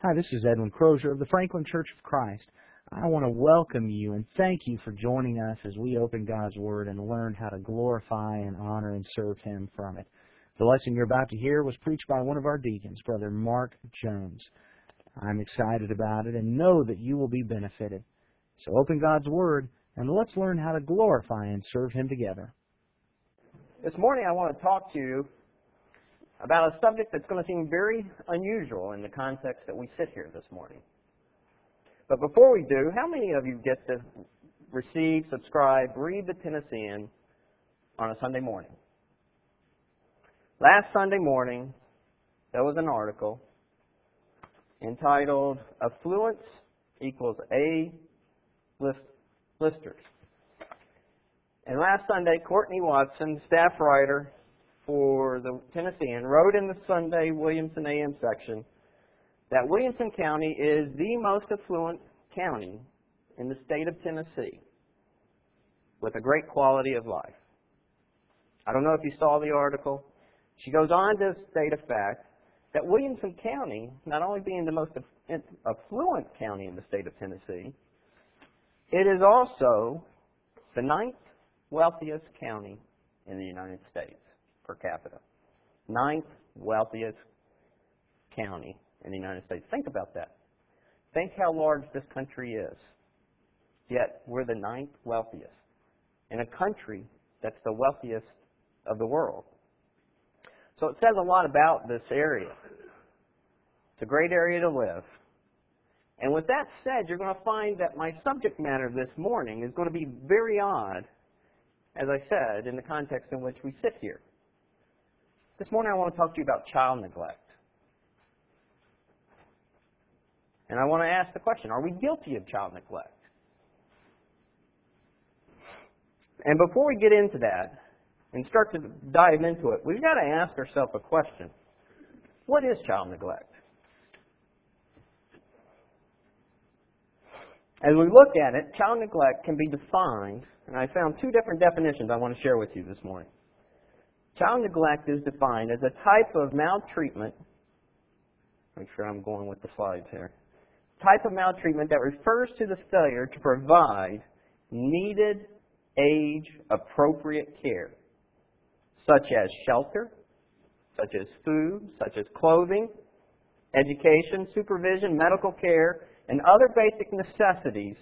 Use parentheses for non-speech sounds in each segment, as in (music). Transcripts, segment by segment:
Hi, this is Edwin Crozier of the Franklin Church of Christ. I want to welcome you and thank you for joining us as we open God's Word and learn how to glorify and honor and serve Him from it. The lesson you're about to hear was preached by one of our deacons, Brother Mark Jones. I'm excited about it and know that you will be benefited. So open God's Word and let's learn how to glorify and serve Him together. This morning I want to talk to you about a subject that's going to seem very unusual in the context that we sit here this morning. But before we do, how many of you get to receive, subscribe, read the Tennessean on a Sunday morning? Last Sunday morning, there was an article entitled Affluence equals A list, listers. And last Sunday, Courtney Watson, staff writer for the Tennessean, wrote in the Sunday Williamson AM section that Williamson County is the most affluent county in the state of Tennessee with a great quality of life. I don't know if you saw the article. She goes on to state a fact that Williamson County, not only being the most affluent county in the state of Tennessee, it is also the ninth wealthiest county in the United States per capita. Ninth wealthiest county in the United States. Think about that. Think how large this country is. Yet we're the ninth wealthiest in a country that's the wealthiest of the world. So it says a lot about this area. It's a great area to live. And with that said, you're going to find that my subject matter this morning is going to be very odd, as I said, in the context in which we sit here. This morning I want to talk to you about child neglect. And I want to ask the question are we guilty of child neglect? And before we get into that and start to dive into it, we've got to ask ourselves a question What is child neglect? As we look at it, child neglect can be defined, and I found two different definitions I want to share with you this morning. Child neglect is defined as a type of maltreatment. Make sure I'm going with the slides here type of maltreatment that refers to the failure to provide needed age appropriate care, such as shelter, such as food, such as clothing, education, supervision, medical care, and other basic necessities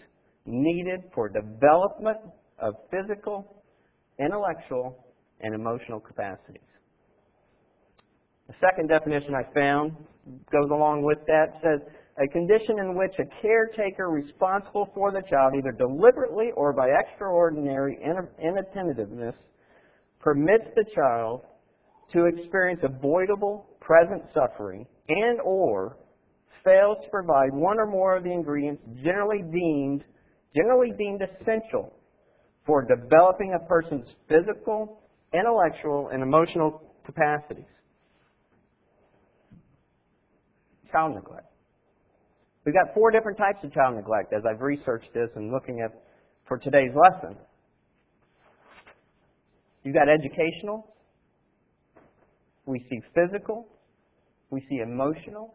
needed for development of physical, intellectual, and emotional capacities. The second definition I found goes along with that says a condition in which a caretaker responsible for the child, either deliberately or by extraordinary inattentiveness, permits the child to experience avoidable present suffering and or fails to provide one or more of the ingredients generally deemed generally deemed essential for developing a person's physical, intellectual, and emotional capacities. Child neglect. We've got four different types of child neglect as I've researched this and looking at for today's lesson. You've got educational, we see physical, we see emotional,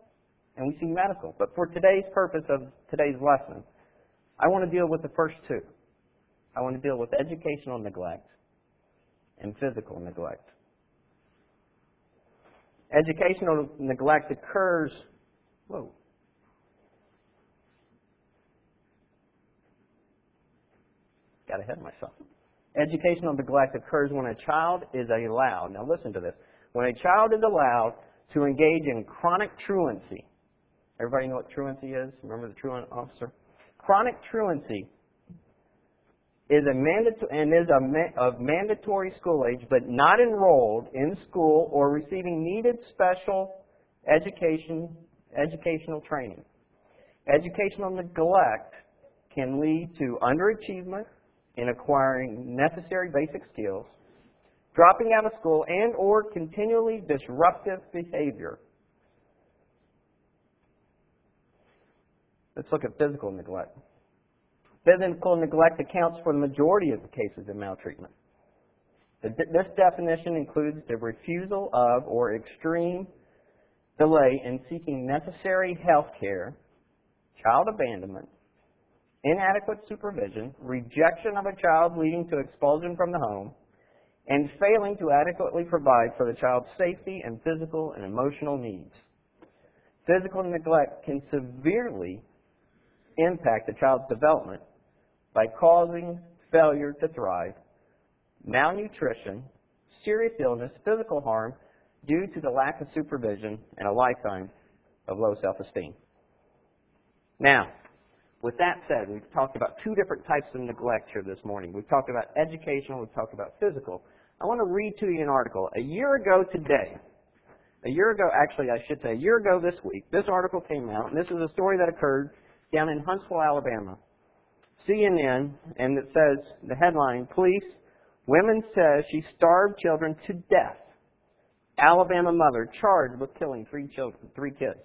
and we see medical. But for today's purpose of today's lesson, I want to deal with the first two. I want to deal with educational neglect and physical neglect. Educational neglect occurs, whoa, got ahead of myself. Educational neglect occurs when a child is allowed, now listen to this, when a child is allowed to engage in chronic truancy. Everybody know what truancy is? Remember the truant officer? Chronic truancy is a mandatory and is a of mandatory school age, but not enrolled in school or receiving needed special education educational training. Educational neglect can lead to underachievement, in acquiring necessary basic skills, dropping out of school, and or continually disruptive behavior. Let's look at physical neglect. Physical neglect accounts for the majority of the cases of maltreatment. This definition includes the refusal of or extreme delay in seeking necessary health care, child abandonment, inadequate supervision, rejection of a child leading to expulsion from the home, and failing to adequately provide for the child's safety and physical and emotional needs. Physical neglect can severely impact the child's development by causing failure to thrive, malnutrition, serious illness, physical harm due to the lack of supervision, and a lifetime of low self-esteem. Now, with that said, we've talked about two different types of neglect here this morning. We've talked about educational, we've talked about physical. I want to read to you an article. A year ago today, a year ago, actually, I should say, a year ago this week, this article came out, and this is a story that occurred down in Huntsville, Alabama. CNN, and it says, the headline, Police, Women says she starved children to death. Alabama mother charged with killing three children, three kids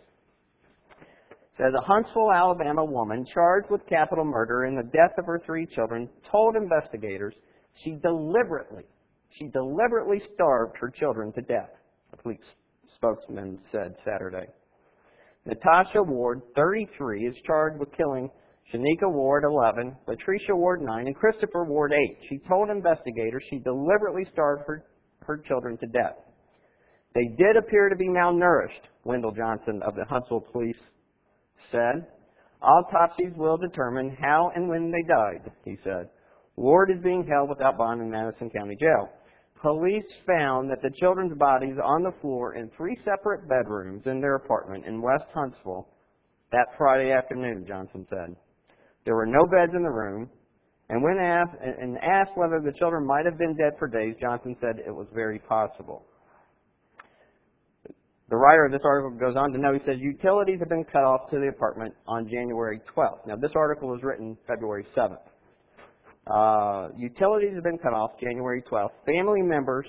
says a Huntsville, Alabama woman charged with capital murder in the death of her three children told investigators she deliberately, she deliberately starved her children to death, a police spokesman said Saturday. Natasha Ward, 33, is charged with killing Shanika Ward, 11, Latricia Ward, 9, and Christopher Ward, 8. She told investigators she deliberately starved her, her children to death. They did appear to be malnourished, Wendell Johnson of the Huntsville Police said. Autopsies will determine how and when they died, he said. Ward is being held without bond in Madison County Jail. Police found that the children's bodies on the floor in three separate bedrooms in their apartment in West Huntsville that Friday afternoon, Johnson said. There were no beds in the room, and when asked, and asked whether the children might have been dead for days, Johnson said it was very possible. The writer of this article goes on to know, he says, utilities have been cut off to the apartment on January 12th. Now, this article was written February 7th. Uh, utilities have been cut off January 12th. Family members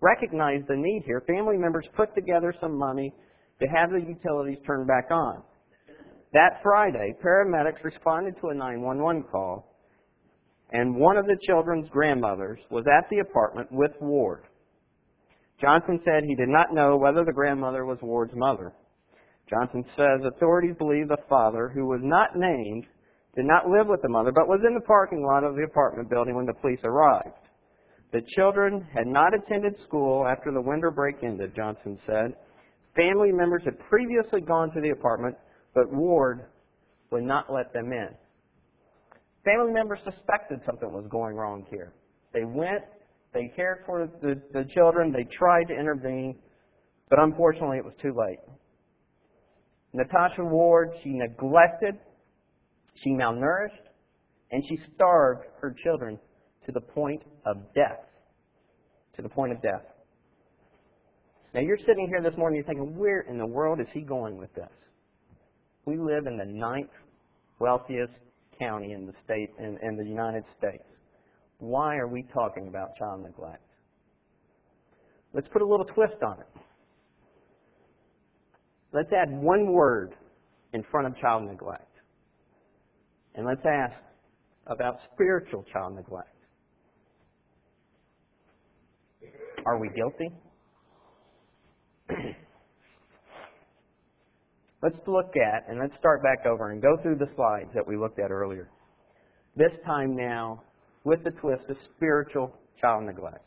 recognized the need here. Family members put together some money to have the utilities turned back on. That Friday, paramedics responded to a 911 call, and one of the children's grandmothers was at the apartment with Ward. Johnson said he did not know whether the grandmother was Ward's mother. Johnson says authorities believe the father, who was not named, did not live with the mother, but was in the parking lot of the apartment building when the police arrived. The children had not attended school after the winter break ended, Johnson said. Family members had previously gone to the apartment, but Ward would not let them in. Family members suspected something was going wrong here. They went they cared for the, the children. They tried to intervene, but unfortunately it was too late. Natasha Ward, she neglected, she malnourished, and she starved her children to the point of death. To the point of death. Now you're sitting here this morning, you're thinking, where in the world is he going with this? We live in the ninth wealthiest county in the state in, in the United States. Why are we talking about child neglect? Let's put a little twist on it. Let's add one word in front of child neglect. And let's ask about spiritual child neglect. Are we guilty? (clears throat) let's look at, and let's start back over and go through the slides that we looked at earlier. This time now, with the twist of spiritual child neglect.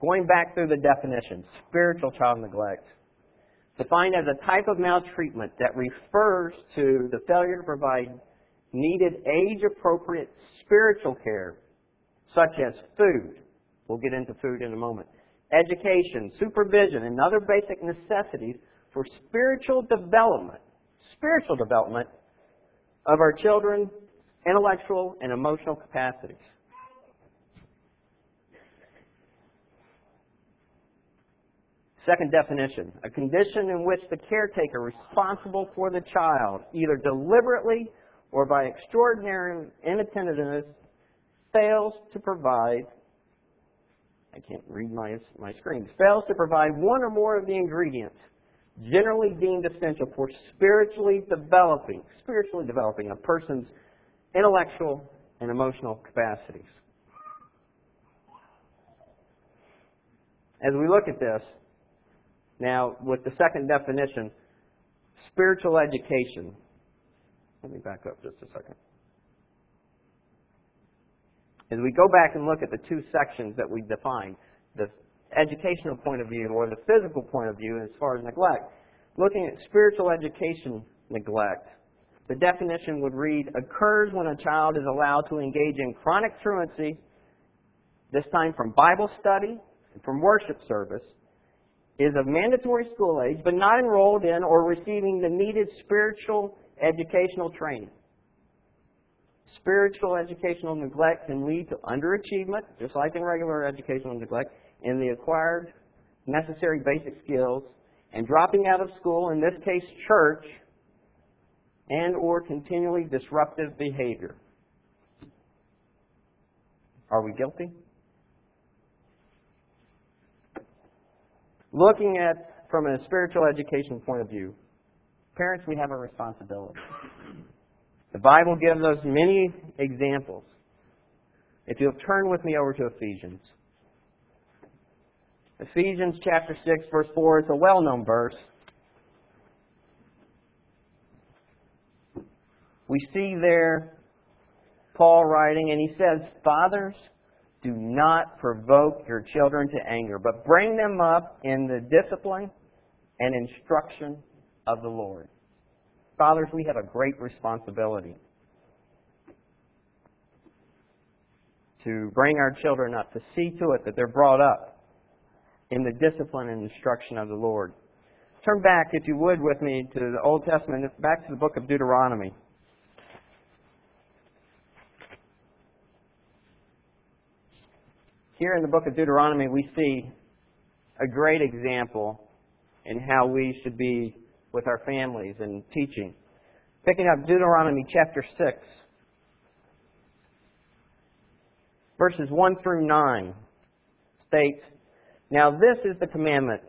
Going back through the definition, spiritual child neglect, defined as a type of maltreatment that refers to the failure to provide needed age-appropriate spiritual care, such as food. We'll get into food in a moment. Education, supervision, and other basic necessities for spiritual development, spiritual development of our children intellectual and emotional capacities. Second definition, a condition in which the caretaker responsible for the child, either deliberately or by extraordinary inattentiveness, fails to provide, I can't read my, my screen, fails to provide one or more of the ingredients generally deemed essential for spiritually developing, spiritually developing a person's intellectual and emotional capacities. as we look at this, now with the second definition, spiritual education. Let me back up just a second. As we go back and look at the two sections that we defined, the educational point of view or the physical point of view as far as neglect, looking at spiritual education neglect, the definition would read occurs when a child is allowed to engage in chronic truancy, this time from Bible study and from worship service, is of mandatory school age, but not enrolled in or receiving the needed spiritual educational training. Spiritual educational neglect can lead to underachievement, just like in regular educational neglect, in the acquired necessary basic skills, and dropping out of school, in this case church, and or continually disruptive behavior. Are we guilty? Looking at from a spiritual education point of view, parents, we have a responsibility. The Bible gives us many examples. If you'll turn with me over to Ephesians. Ephesians chapter 6, verse 4, it's a well known verse. We see there Paul writing, and he says, Fathers, do not provoke your children to anger, but bring them up in the discipline and instruction of the Lord. Fathers, we have a great responsibility to bring our children up, to see to it that they're brought up in the discipline and instruction of the Lord. Turn back, if you would, with me to the Old Testament, back to the book of Deuteronomy. Here in the book of Deuteronomy, we see a great example in how we should be with our families and teaching. Picking up Deuteronomy chapter 6, verses 1 through 9 states, Now this is the commandment,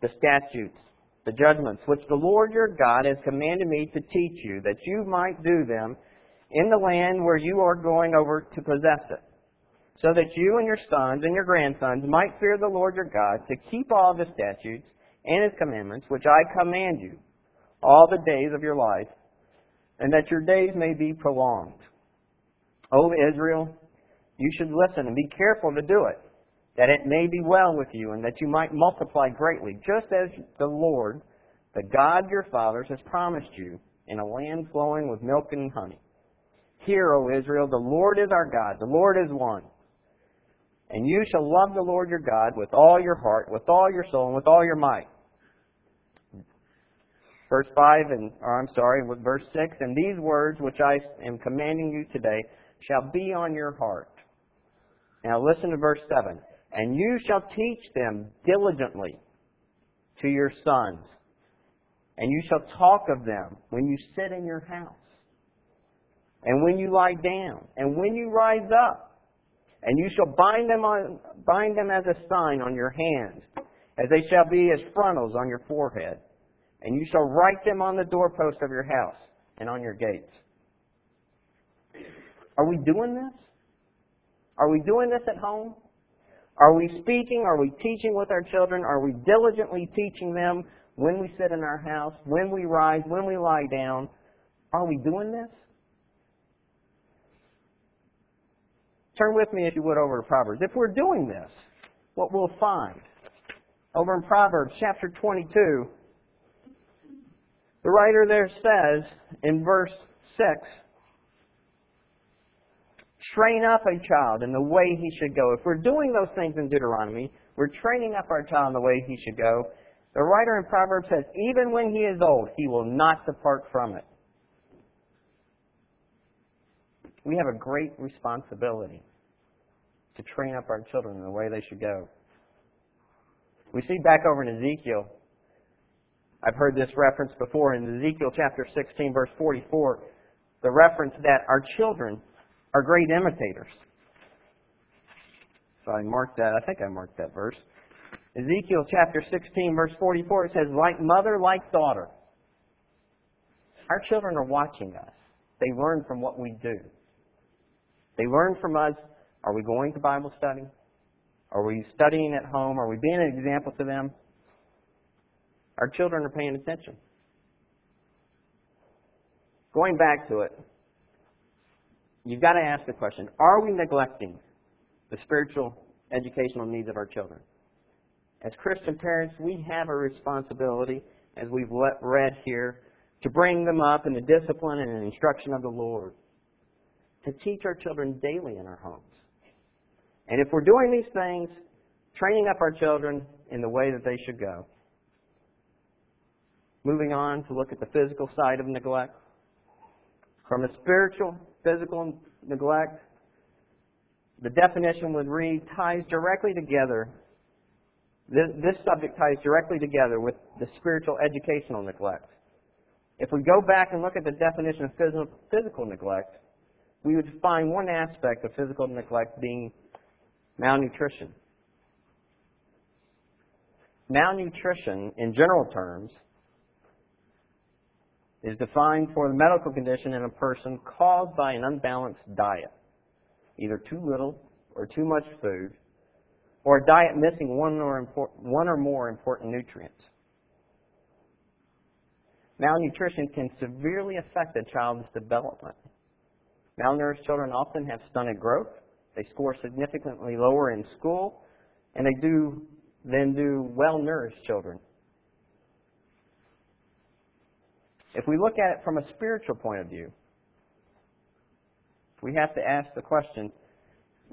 the statutes, the judgments, which the Lord your God has commanded me to teach you, that you might do them in the land where you are going over to possess it so that you and your sons and your grandsons might fear the Lord your God, to keep all the statutes and his commandments, which I command you, all the days of your life, and that your days may be prolonged. O Israel, you should listen and be careful to do it, that it may be well with you, and that you might multiply greatly, just as the Lord, the God your fathers, has promised you, in a land flowing with milk and honey. Hear, O Israel, the Lord is our God, the Lord is one. And you shall love the Lord your God with all your heart, with all your soul, and with all your might. Verse 5, and, or I'm sorry, with verse 6, and these words which I am commanding you today shall be on your heart. Now listen to verse 7. And you shall teach them diligently to your sons, and you shall talk of them when you sit in your house, and when you lie down, and when you rise up and you shall bind them on bind them as a sign on your hands, as they shall be as frontals on your forehead. And you shall write them on the doorpost of your house and on your gates. Are we doing this? Are we doing this at home? Are we speaking? Are we teaching with our children? Are we diligently teaching them when we sit in our house, when we rise, when we lie down? Are we doing this? Turn with me, if you would, over to Proverbs. If we're doing this, what we'll find over in Proverbs chapter 22, the writer there says in verse 6 train up a child in the way he should go. If we're doing those things in Deuteronomy, we're training up our child in the way he should go. The writer in Proverbs says, even when he is old, he will not depart from it. We have a great responsibility to train up our children in the way they should go. We see back over in Ezekiel, I've heard this reference before in Ezekiel chapter 16, verse 44, the reference that our children are great imitators. So I marked that, I think I marked that verse. Ezekiel chapter 16, verse 44, it says, like mother, like daughter. Our children are watching us. They learn from what we do. They learn from us are we going to Bible study? Are we studying at home? Are we being an example to them? Our children are paying attention. Going back to it, you've got to ask the question Are we neglecting the spiritual educational needs of our children? As Christian parents, we have a responsibility, as we've read here, to bring them up in the discipline and instruction of the Lord, to teach our children daily in our homes. And if we're doing these things, training up our children in the way that they should go. Moving on to look at the physical side of neglect. From a spiritual, physical neglect, the definition would read ties directly together. This, this subject ties directly together with the spiritual educational neglect. If we go back and look at the definition of physical, physical neglect, we would find one aspect of physical neglect being malnutrition. Malnutrition, in general terms, is defined for the medical condition in a person caused by an unbalanced diet, either too little or too much food, or a diet missing one or, import, one or more important nutrients. Malnutrition can severely affect a child's development. Malnourished children often have stunted growth. They score significantly lower in school, and they do than do well-nourished children. If we look at it from a spiritual point of view, we have to ask the question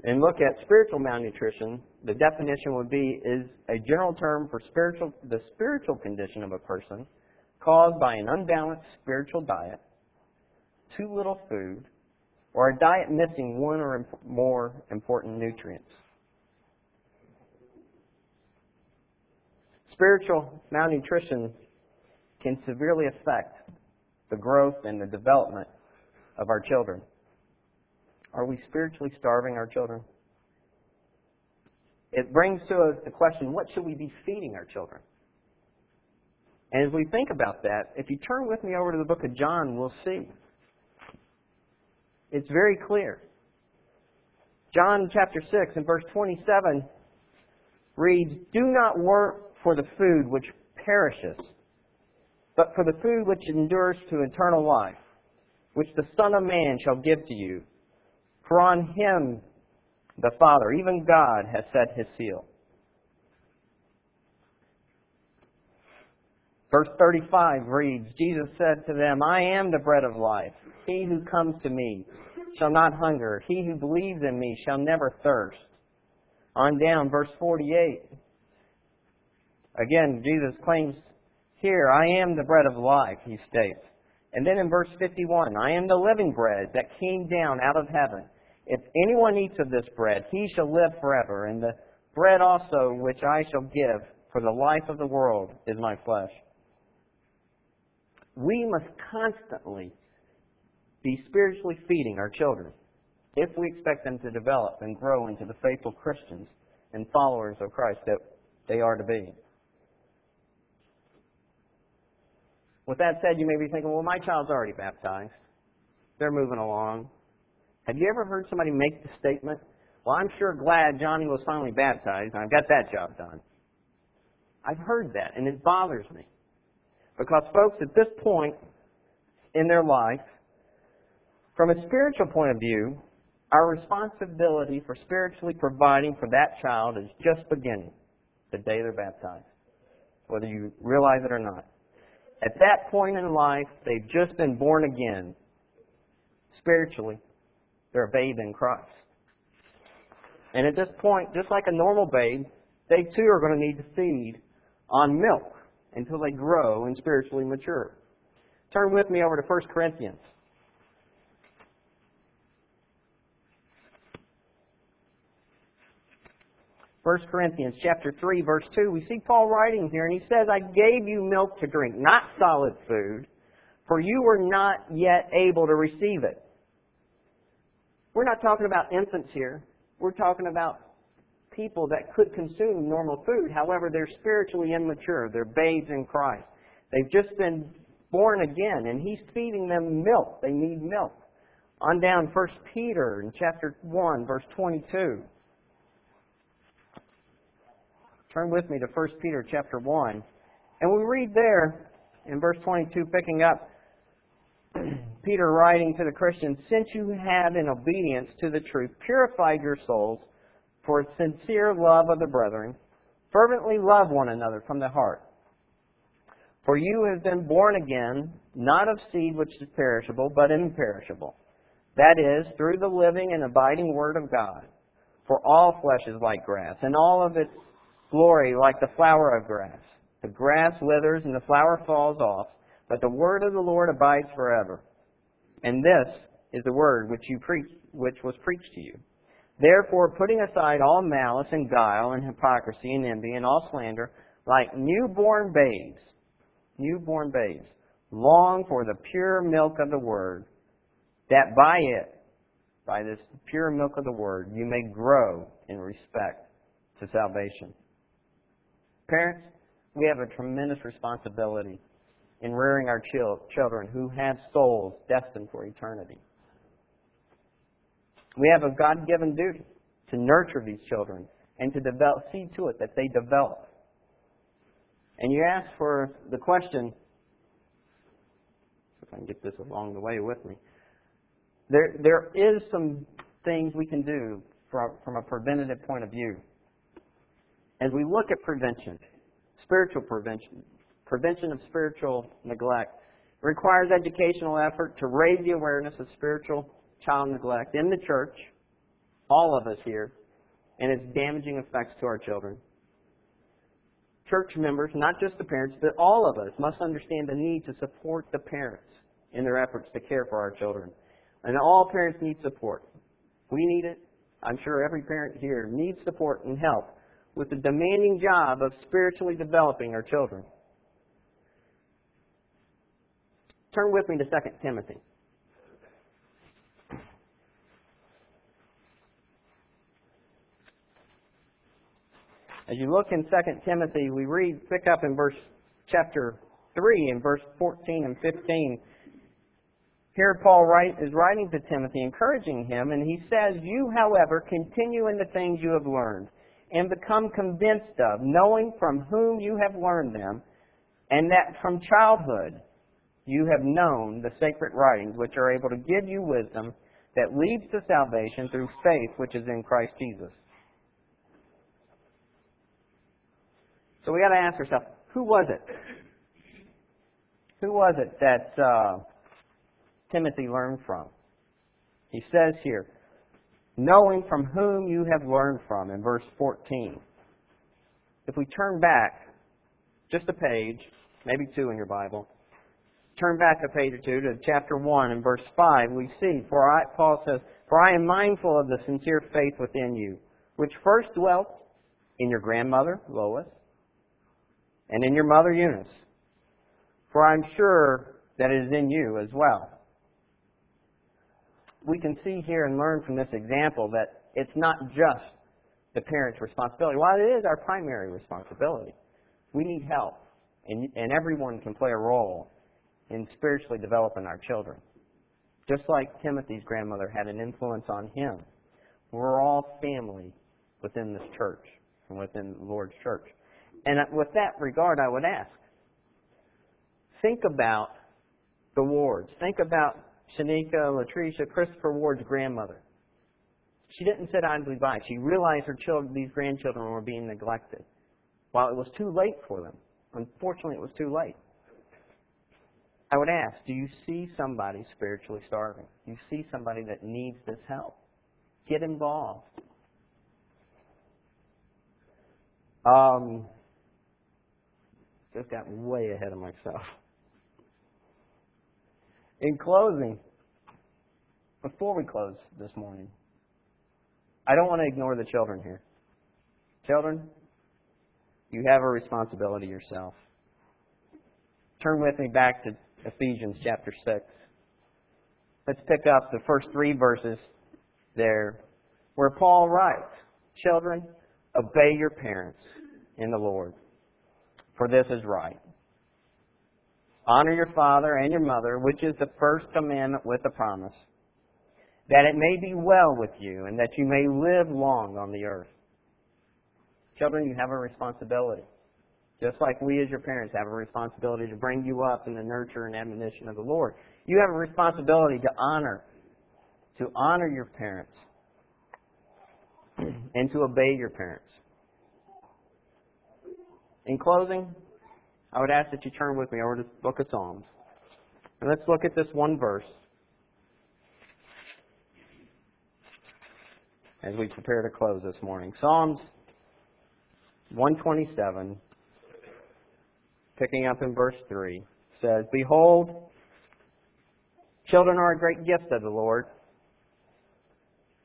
and look at spiritual malnutrition. The definition would be is a general term for spiritual the spiritual condition of a person caused by an unbalanced spiritual diet, too little food, or a diet missing one or more important nutrients. Spiritual malnutrition can severely affect the growth and the development of our children. Are we spiritually starving our children? It brings to us the question what should we be feeding our children? And as we think about that, if you turn with me over to the book of John, we'll see. It's very clear. John chapter 6 and verse 27 reads, Do not work for the food which perishes, but for the food which endures to eternal life, which the Son of Man shall give to you. For on him the Father, even God, has set his seal. Verse 35 reads, Jesus said to them, I am the bread of life. He who comes to me shall not hunger. He who believes in me shall never thirst. On down, verse 48. Again, Jesus claims here, I am the bread of life, he states. And then in verse 51, I am the living bread that came down out of heaven. If anyone eats of this bread, he shall live forever. And the bread also which I shall give for the life of the world is my flesh. We must constantly be spiritually feeding our children if we expect them to develop and grow into the faithful Christians and followers of Christ that they are to be. With that said, you may be thinking, well, my child's already baptized. They're moving along. Have you ever heard somebody make the statement, well, I'm sure glad Johnny was finally baptized and I've got that job done? I've heard that, and it bothers me. Because, folks, at this point in their life, from a spiritual point of view, our responsibility for spiritually providing for that child is just beginning the day they're baptized, whether you realize it or not. At that point in life, they've just been born again. Spiritually, they're a babe in Christ. And at this point, just like a normal babe, they too are going to need to feed on milk until they grow and spiritually mature. Turn with me over to 1 Corinthians. 1 Corinthians chapter 3 verse 2, we see Paul writing here and he says, I gave you milk to drink, not solid food, for you were not yet able to receive it. We're not talking about infants here. We're talking about people that could consume normal food. However, they're spiritually immature. They're babes in Christ. They've just been born again and he's feeding them milk. They need milk. On down 1 Peter in chapter 1 verse 22. Turn with me to 1 Peter chapter 1. And we read there in verse 22, picking up (clears throat) Peter writing to the Christians, Since you have, in obedience to the truth, purified your souls for sincere love of the brethren, fervently love one another from the heart. For you have been born again, not of seed which is perishable, but imperishable. That is, through the living and abiding Word of God. For all flesh is like grass, and all of its glory like the flower of grass. The grass withers and the flower falls off, but the word of the Lord abides forever. And this is the word which you preach, which was preached to you. Therefore, putting aside all malice and guile and hypocrisy and envy and all slander, like newborn babes, newborn babes, long for the pure milk of the word, that by it, by this pure milk of the word, you may grow in respect to salvation. Parents, we have a tremendous responsibility in rearing our children who have souls destined for eternity. We have a God given duty to nurture these children and to develop, see to it that they develop. And you ask for the question, if I can get this along the way with me. There, there is some things we can do from, from a preventative point of view. As we look at prevention, spiritual prevention, prevention of spiritual neglect, requires educational effort to raise the awareness of spiritual child neglect in the church, all of us here, and its damaging effects to our children. Church members, not just the parents, but all of us, must understand the need to support the parents in their efforts to care for our children. And all parents need support. We need it. I'm sure every parent here needs support and help with the demanding job of spiritually developing our children. Turn with me to 2 Timothy. As you look in 2 Timothy, we read, pick up in verse chapter 3 and verse 14 and 15. Here Paul write, is writing to Timothy, encouraging him, and he says, You, however, continue in the things you have learned and become convinced of, knowing from whom you have learned them, and that from childhood you have known the sacred writings, which are able to give you wisdom that leads to salvation through faith which is in Christ Jesus. So we got to ask ourselves, who was it? Who was it that uh, Timothy learned from? He says here, knowing from whom you have learned from, in verse 14. If we turn back just a page, maybe two in your Bible, turn back a page or two to chapter 1 and verse 5, we see, for I, Paul says, For I am mindful of the sincere faith within you, which first dwelt in your grandmother, Lois, and in your mother, Eunice. For I'm sure that it is in you as well we can see here and learn from this example that it's not just the parent's responsibility. While it is our primary responsibility, we need help. And, and everyone can play a role in spiritually developing our children. Just like Timothy's grandmother had an influence on him. We're all family within this church and within the Lord's church. And with that regard, I would ask think about the wards. Think about Shanika, Latricia, Christopher Ward's grandmother. She didn't sit idly by. She realized her children, these grandchildren were being neglected. While it was too late for them, unfortunately, it was too late. I would ask, do you see somebody spiritually starving? Do you see somebody that needs this help? Get involved. Um, just got way ahead of myself. In closing, before we close this morning, I don't want to ignore the children here. Children, you have a responsibility yourself. Turn with me back to Ephesians chapter 6. Let's pick up the first three verses there where Paul writes, Children, obey your parents in the Lord, for this is right. Honor your father and your mother, which is the first commandment with a promise, that it may be well with you and that you may live long on the earth. Children, you have a responsibility. Just like we as your parents have a responsibility to bring you up in the nurture and admonition of the Lord. You have a responsibility to honor, to honor your parents, (clears throat) and to obey your parents. In closing, I would ask that you turn with me over to the book of Psalms. And let's look at this one verse as we prepare to close this morning. Psalms 127, picking up in verse 3, says, Behold, children are a great gift of the Lord.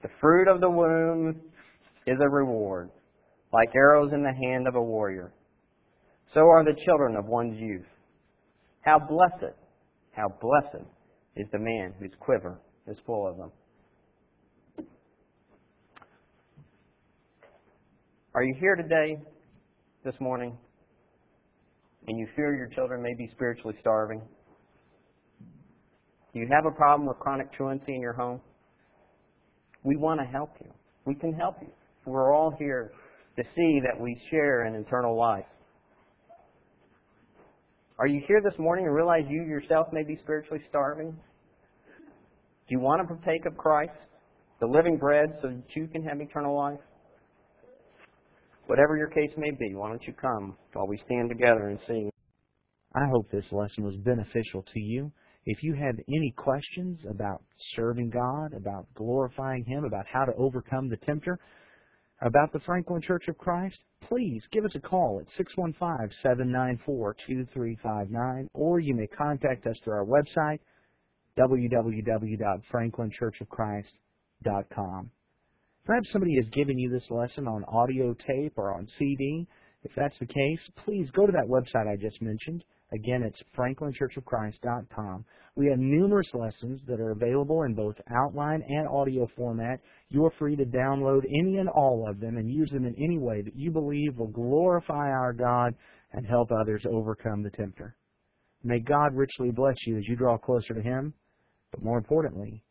The fruit of the womb is a reward, like arrows in the hand of a warrior. So are the children of one's youth. How blessed, how blessed is the man whose quiver is full of them. Are you here today, this morning, and you fear your children may be spiritually starving? Do you have a problem with chronic truancy in your home? We want to help you. We can help you. We're all here to see that we share an eternal life. Are you here this morning and realize you yourself may be spiritually starving? Do you want to partake of Christ, the living bread, so that you can have eternal life? Whatever your case may be, why don't you come while we stand together and sing? I hope this lesson was beneficial to you. If you have any questions about serving God, about glorifying Him, about how to overcome the tempter, about the Franklin Church of Christ, please give us a call at 615-794-2359 or you may contact us through our website www.franklinchurchofchrist.com. Perhaps somebody has given you this lesson on audio tape or on CD. If that's the case, please go to that website I just mentioned. Again, it's franklinchurchofchrist.com. We have numerous lessons that are available in both outline and audio format. You're free to download any and all of them and use them in any way that you believe will glorify our God and help others overcome the tempter. May God richly bless you as you draw closer to Him, but more importantly,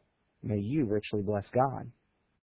may you richly bless God.